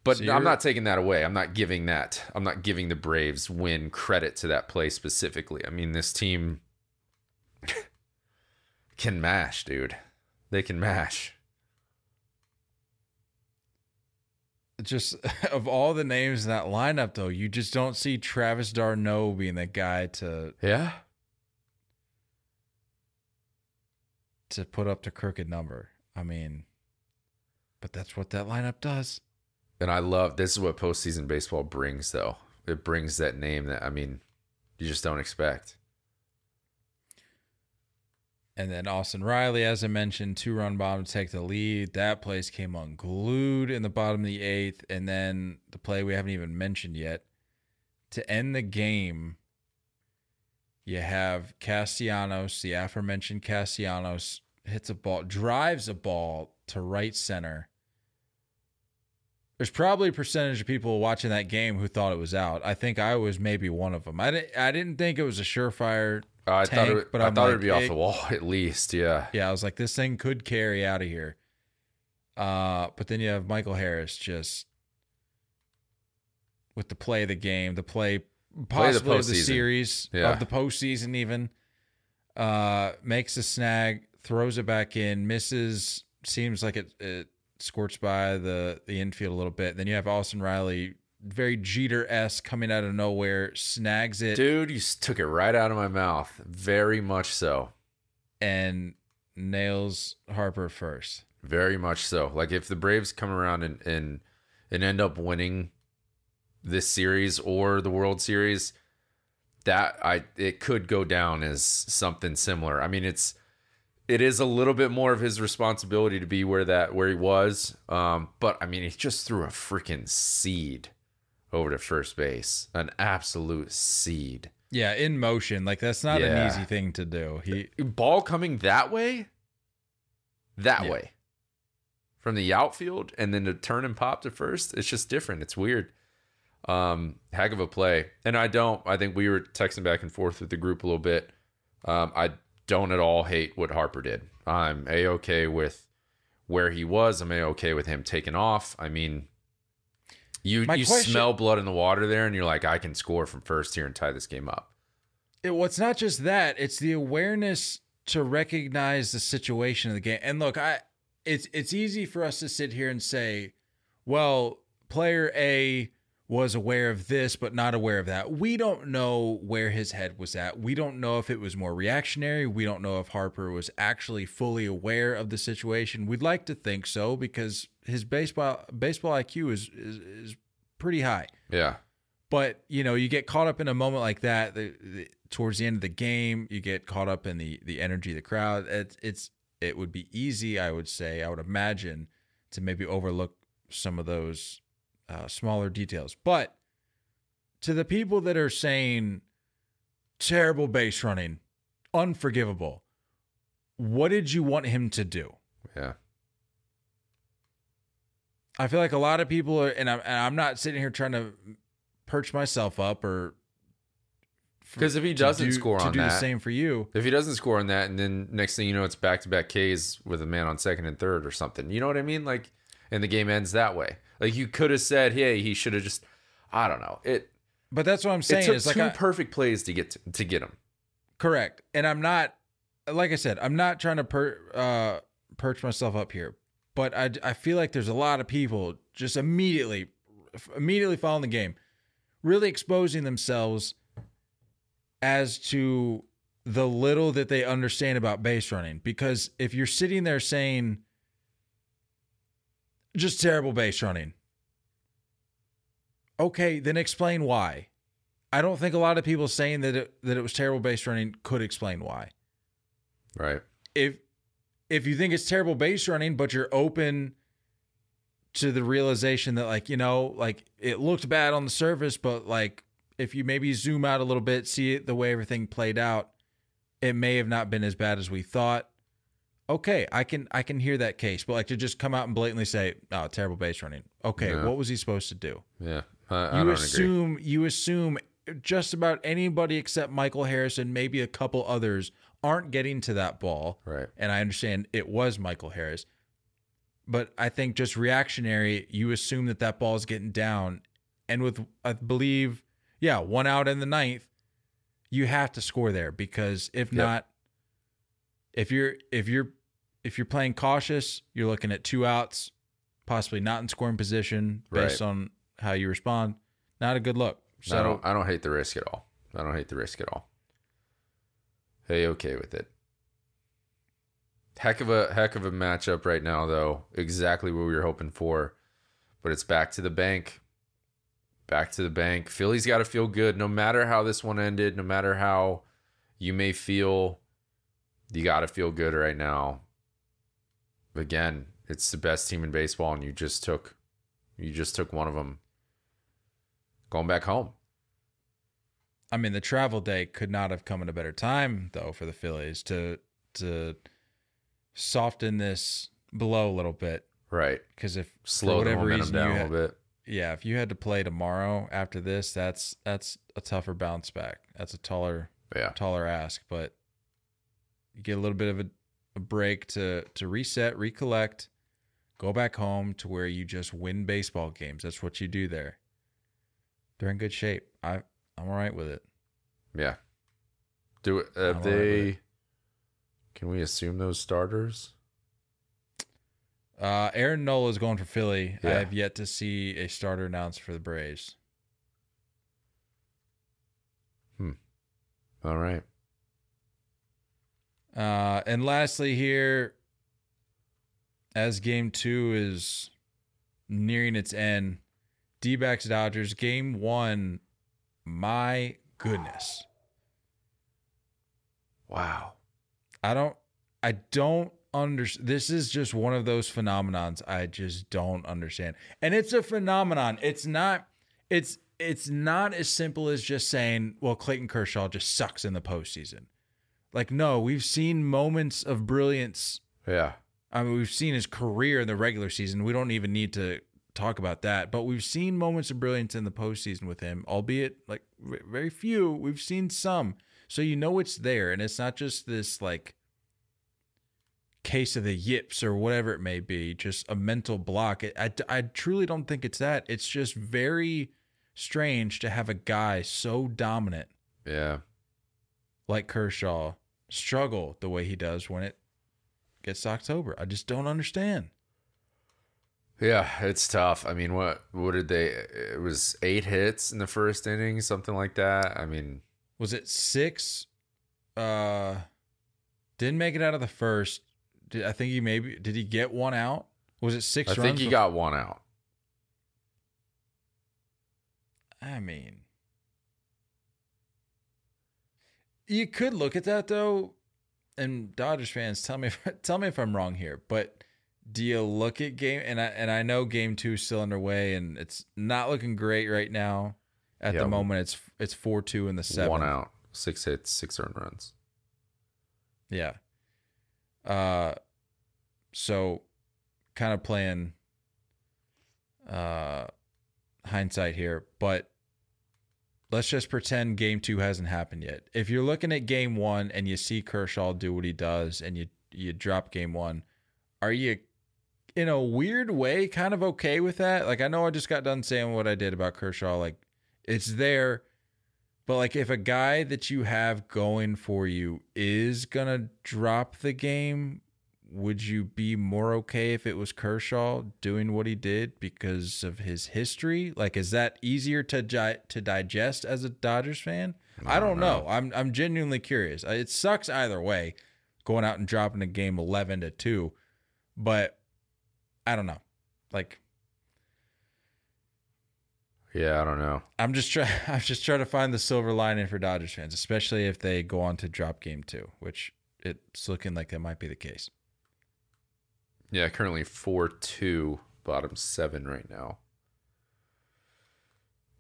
But So I'm not taking that away. I'm not giving that. I'm not giving the Braves win credit to that play specifically. I mean, this team can mash, dude. They can mash. just of all the names in that lineup though, you just don't see Travis d'Arnaud being the guy to Yeah. to put up the crooked number. I mean, but that's what that lineup does. And I love this is what postseason baseball brings, though. It brings that name that I mean, you just don't expect. And then Austin Riley, as I mentioned, two run bomb to take the lead. That place came unglued in the bottom of the eighth. And then the play we haven't even mentioned yet. To end the game, you have Castellanos, the aforementioned Castellanos, hits a ball, drives a ball to right center. There's probably a percentage of people watching that game who thought it was out. I think I was maybe one of them. I didn't, I didn't think it was a surefire I tank, thought it, but I I'm thought like, it'd be off the wall at least. Yeah. yeah, I was like, this thing could carry out of here. Uh, but then you have Michael Harris just with the play of the game, the play possibly of the postseason. series Yeah. of the postseason, even uh, makes a snag, throws it back in, misses. Seems like it, it squirts by the the infield a little bit. Then you have Austin Riley, very Jeter s coming out of nowhere, snags it, Dude, you took it right out of my mouth. Very much so. and nails Harper first. Very much so. Like if the Braves come around and and and end up winning this series or the World Series, that I it could go down as something similar. I mean, it's it is a little bit more of his responsibility to be where that where he was. Um, but I mean, he just threw a freaking seed over to first base, an absolute seed. Yeah, in motion. Like that's not an easy thing to do. He ball coming that way, that Yeah. way, from the outfield, and then to turn and pop to first. It's just different. It's weird. Um, heck of a play. And I don't, I think we were texting back and forth with the group a little bit. Um, I don't at all hate what Harper did. I'm a okay with where he was. I'm a okay with him taking off. I mean, you My you question- smell blood in the water there, and you're like, I can score from first here and tie this game up. It, well, it's not just that; it's the awareness to recognize the situation of the game. And look, I it's it's easy for us to sit here and say, "Well, player A was aware of this, but not aware of that." We don't know where his head was at. We don't know if it was more reactionary. We don't know if Harper was actually fully aware of the situation. We'd like to think so because his baseball baseball IQ is is, is pretty high Yeah, but you know you get caught up in a moment like that the, the, towards the end of the game you get caught up in the the energy of the crowd it's, it's it would be easy i would say i would imagine to maybe overlook some of those uh, smaller details but to the people that are saying terrible base running unforgivable what did you want him to do yeah, I feel like a lot of people are, and I'm, and I'm not sitting here trying to perch myself up or because if he doesn't do- score to on do that, the same for you. if he doesn't score on that, and then next thing you know, it's back to back Ks with a man on second and third or something. You know what I mean? Like, and the game ends that way. Like you could have said, "Hey, he should have just." I don't know. It But that's what I'm it saying. took It's like two I, perfect plays to get to, to get him. correct, and I'm not, like I said, I'm not trying to per, uh, perch myself up here, but I I feel like there's a lot of people just immediately, immediately following the game, really exposing themselves as to the little that they understand about base running. Because if you're sitting there saying just terrible base running, okay, then explain why. I don't think a lot of people saying that it, that it was terrible base running could explain why. Right. If if you think it's terrible base running, but you're open to the realization that like you know like it looked bad on the surface, but like if you maybe zoom out a little bit, see it the way everything played out, it may have not been as bad as we thought. Okay, I can I can hear that case, but like to just come out and blatantly say, "Oh, terrible base running." Okay, what was he supposed to do? Yeah. I, I you don't agree. assume you assume just about anybody except Michael Harrison, maybe a couple others, aren't getting to that ball. Right. And I understand it was Michael Harris, but I think just reactionary, you assume that that ball is getting down, and with I believe, yeah, one out in the ninth, you have to score there because if Yep. not, if you're if you're if you're playing cautious, you're looking at two outs, possibly not in scoring position based Right. on how you respond. Not a good look. So I don't I don't hate the risk at all. I don't hate the risk at all. Hey, okay with it. Heck of a heck of a matchup right now though. Exactly what we were hoping for. But it's back to the bank. Back to the bank. Philly's got to feel good no matter how this one ended, no matter how you may feel you got to feel good right now. Again, it's the best team in baseball and you just took you just took one of them going back home. I mean, the travel day could not have come at a better time, though, for the Phillies to to soften this blow a little bit. Right. Because if Slow whatever reason down you a little bit. yeah, if you had to play tomorrow after this, that's that's a tougher bounce back. That's a taller Yeah. taller ask, but get a little bit of a, a break to to reset, recollect, go back home to where you just win baseball games. That's what you do there. They're in good shape. I I'm all right with it. Yeah. Do it. I'm Have all right with they? Can we assume those starters? Uh, Aaron Nola is going for Philly. I Yeah. have yet to see a starter announced for the Braves. Hmm. All right. Uh, and lastly, here, as game two is nearing its end, D backs Dodgers, game one. My goodness. Wow. I don't, I don't understand. This is just one of those phenomenons I just don't understand. And it's a phenomenon. It's not, it's, it's not as simple as just saying, well, Clayton Kershaw just sucks in the postseason. Like, no, we've seen moments of brilliance Yeah. I mean, we've seen his career in the regular season. We don't even need to talk about that. But we've seen moments of brilliance in the postseason with him, albeit like very few. We've seen some, so you know it's there, and it's not just this like case of the yips or whatever it may be, just a mental block. I, I truly don't think it's that. It's just very strange to have a guy so dominant, Yeah. like Kershaw, struggle the way he does when it gets to October. I just don't understand. Yeah, it's tough. I mean, what what did they? It was eight hits in the first inning, something like that. I mean, Was it six? Uh, didn't make it out of the first. Did, I think he maybe did he get one out? Was it six I think he bef- got one out. I mean, you could look at that though, and Dodgers fans, tell me if, tell me if I'm wrong here, but do you look at game and I and I know game two is still underway and it's not looking great right now. At Yeah. the moment, it's it's four two in the seventh. One out, six hits, six earned runs. Yeah. Uh so kind of playing uh hindsight here, but let's just pretend game 2 hasn't happened yet. If you're looking at game 1 and you see Kershaw do what he does and you you drop game 1, are you in a weird way kind of okay with that? Like I know I just got done saying what I did about Kershaw like it's there but like if a guy that you have going for you is gonna drop the game, would you be more okay if it was Kershaw doing what he did because of his history? Like, is that easier to gi- to digest as a Dodgers fan? I don't, know. I'm I'm genuinely curious. It sucks either way, going out and dropping a game eleven to two, but I don't know. Like, Yeah, I don't know. I'm just trying. I'm just trying to find the silver lining for Dodgers fans, especially if they go on to drop game two, which it's looking like that might be the case. Yeah, currently four two, bottom seven right now.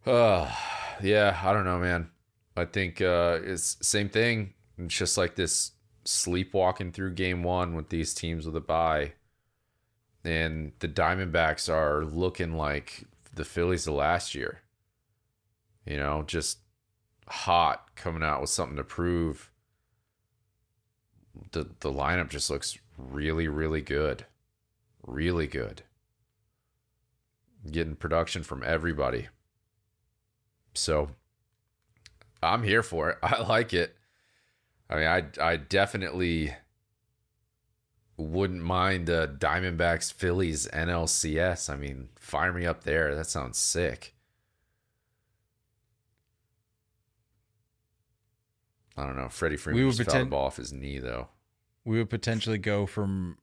Uh yeah, I don't know, man. I think uh it's same thing. It's just like this sleepwalking through game one with these teams with a bye. And the Diamondbacks are looking like the Phillies of last year. You know, just hot coming out with something to prove. The the lineup just looks really, really good really good. Getting production from everybody. So I'm here for it. I like it. I mean, I I definitely wouldn't mind uh, Diamondbacks Phillies NLCS. I mean, fire me up there. That sounds sick. I don't know. Freddie Freeman would just fouled pretend- the ball off his knee, though. We would potentially go from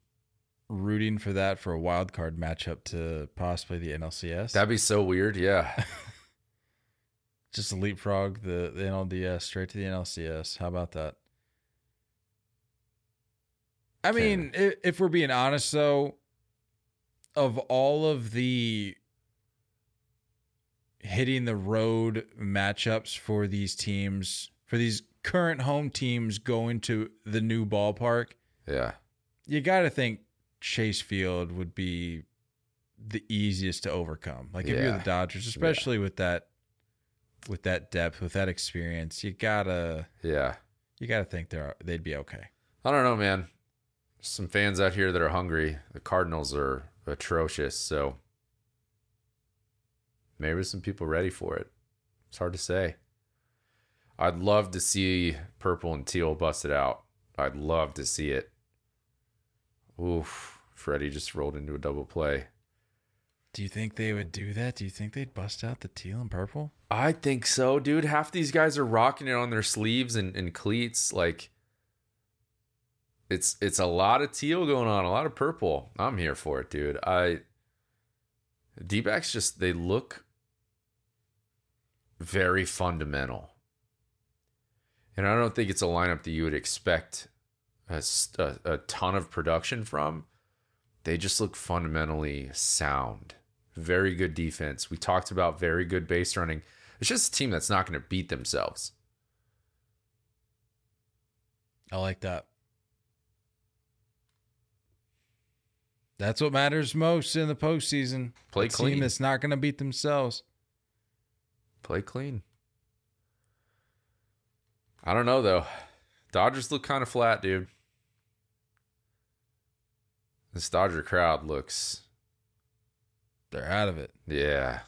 rooting for that for a wild card matchup to possibly the NLCS. That'd be so weird. Yeah. just leapfrog the, the NLDS straight to the NLCS. How about that? I mean, i if we're being honest, though, of all of the hitting the road matchups for these teams, for these current home teams going to the new ballpark, yeah. you got to think Chase Field would be the easiest to overcome. Like if you're the Dodgers, especially with that with that depth, with that experience, you gotta Yeah. you gotta think they're they'd be okay. I don't know, man. Some fans out here that are hungry. The Cardinals are atrocious, so maybe there's some people ready for it. It's hard to say. I'd love to see purple and teal busted out. I'd love to see it. Oof. Freddie just rolled into a double play. Do you think they would do that? Do you think they'd bust out the teal and purple? I think so, dude. Half these guys are rocking it on their sleeves and, and cleats. Like it's it's a lot of teal going on, a lot of purple. I'm here for it, dude. I D backs just they look very fundamental. And I don't think it's a lineup that you would expect a, a- a ton of production from. They just look fundamentally sound. Very good defense. We talked about very good base running. It's just a team that's not going to beat themselves. I like that. That's what matters most in the postseason. Play A clean. Team that's not going to beat themselves. Play clean. I don't know though. Dodgers look kind of flat, dude. This Dodger crowd looks, They're out of it. yeah,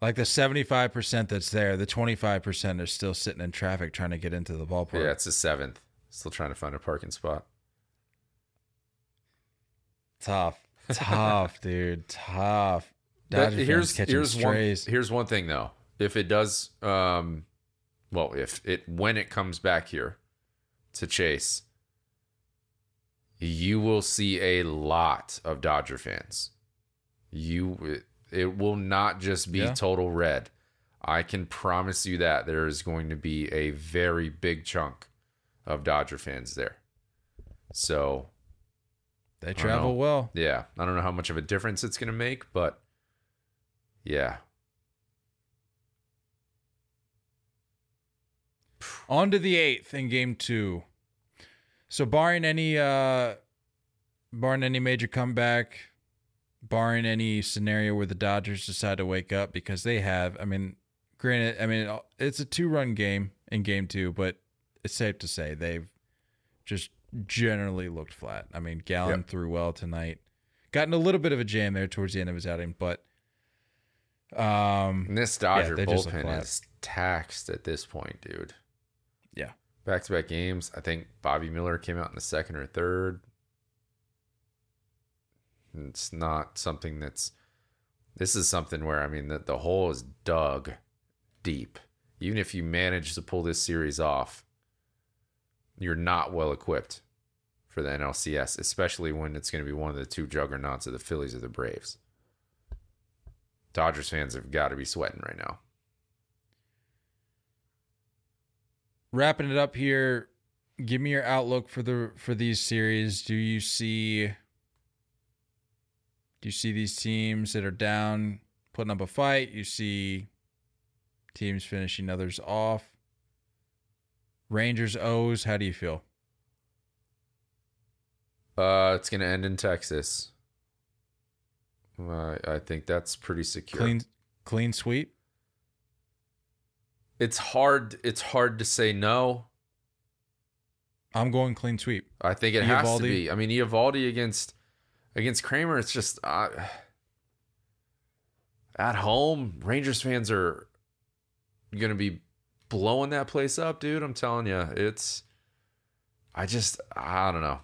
Like the 75% that's there, the 25% are still sitting in traffic trying to get into the ballpark. yeah. It's the seventh. Still trying to find a parking spot. Tough. Tough, dude. Tough. Dodger here's fans catching here's strays. one here's one thing though. If it does, um, well, if it when it comes back here to Chase, you will see a lot of Dodger fans. You it, it will not just be Yeah. total red. I can promise you that there is going to be a very big chunk of Dodger fans there. So They travel well. yeah, I don't know how much of a difference it's going to make, but yeah, On to the eighth in game two. So barring any uh barring any major comeback, barring any scenario where the Dodgers decide to wake up because they have, I mean, granted, I mean it's a two run game in game two, but it's safe to say they've just generally looked flat. I mean, Gallen Yep. threw well tonight. Gotten a little bit of a jam there towards the end of his outing, but um And this Dodger look bullpen is taxed at this point, dude. Back to back games. I think Bobby Miller came out in the second or third. It's not something that's. This is something where, I mean, the, the hole is dug deep. Even if you manage to pull this series off, you're not well equipped for the NLCS, especially when it's going to be one of the two juggernauts of the Phillies or the Braves. Dodgers fans have got to be sweating right now. Wrapping it up here give me your outlook for the for these series. Do you see do you see these teams that are down putting up a fight? You see teams finishing others off. Rangers o's how do you feel? Uh, it's gonna end in Texas. Uh, I think that's pretty secure. clean clean sweep It's hard. It's hard to say no. i'm going clean sweep I think it has to be. I mean, Eovaldi against against Kremer. It's just uh, at home. Rangers fans are gonna be blowing that place up, dude. I'm telling you, it's. I just I don't know.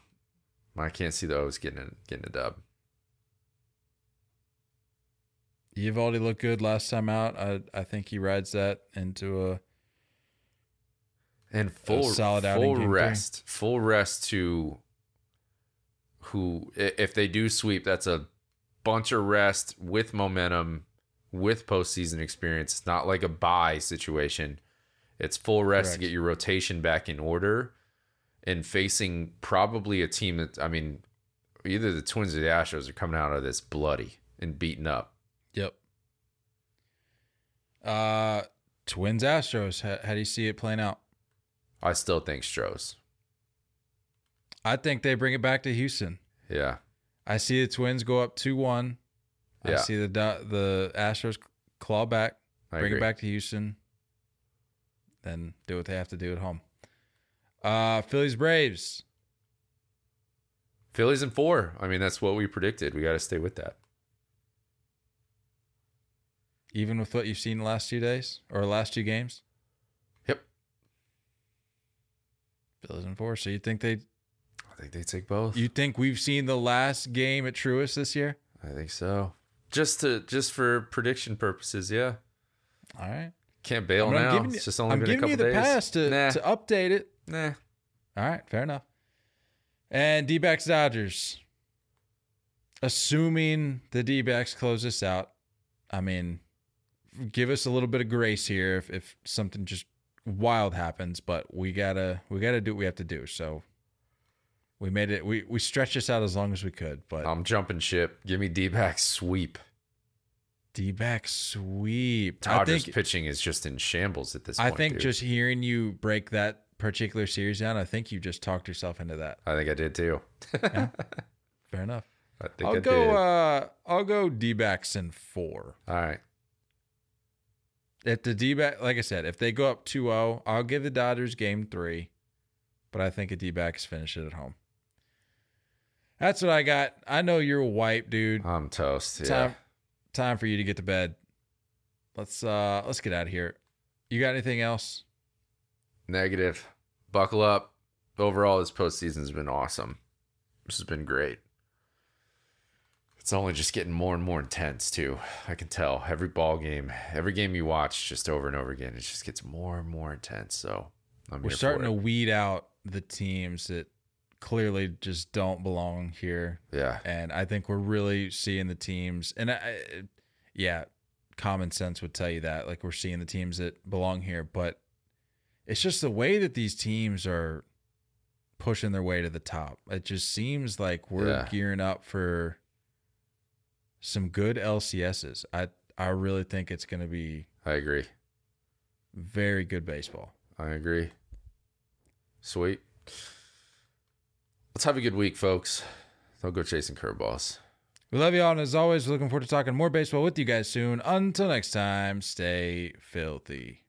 I can't see the O's getting getting a dub. Eovaldi looked good last time out. I I think he rides that into a and full solid outing full rest full rest to who if they do sweep that's a bunch of rest with momentum with postseason experience. It's not like a bye situation. It's full rest to get your rotation back in order and facing probably a team that i mean either the twins or the astros are coming out of this bloody and beaten up Yep. Uh, Twins Astros. How, how do you see it playing out? i still think stros I think they bring it back to Houston. yeah I see the Twins go up two one. I see the the Astros claw back, I bring agree. it back to Houston, then do what they have to do at home. Uh, Phillies Braves. phillies in four i mean that's what we predicted we got to stay with that Even with what you've seen the last two days or last two games, yep Phillies in four. So you think they? I think they take both. You think we've seen the last game at Truist this year? I think so. Just to just for prediction purposes, yeah. All right. Can't bail I mean, I'm now. you- it's just only I'm been a giving you the days. pass to, nah, to update it. nah. All right, fair enough. And D backs Dodgers. Assuming the D backs close this out, I mean, give us a little bit of grace here if, if something just wild happens, but we gotta we gotta do what we have to do. So we made it we, we stretched this out as long as we could, but I'm jumping ship. Give me D back sweep. D back sweep. Dodgers I think pitching is just in shambles at this I point. think dude. just hearing you break that particular series down, I think you just talked yourself into that. I think I did too. Fair enough. I think I'll I go. did. uh I'll go D backs in four. All right. If the D back, like I said, if they go up 2-0, I'll give the Dodgers game three, but I think a D backs finish it at home. That's what I got. I know you're white, dude. I'm toast. Yeah. Time, time for you to get to bed. Let's uh let's get out of here. You got anything else? Negative. Buckle up. Overall, this postseason has been awesome. This has been great. It's only just getting more and more intense too. I can tell every ball game, every game you watch, just over and over again, it just gets more and more intense. So I'm We're starting to weed out the teams that clearly just don't belong here. Yeah, and I think we're really seeing the teams. And I, yeah, common sense would tell you that. Like we're seeing the teams that belong here, but it's just the way that these teams are pushing their way to the top. It just seems like we're Yeah. gearing up for some good LCSs. I I really think it's going to be I agree. very good baseball. I agree. Sweet. Let's have a good week, folks. Don't go chasing curveballs. We love y'all, and as always, looking forward to talking more baseball with you guys soon. Until next time, stay filthy.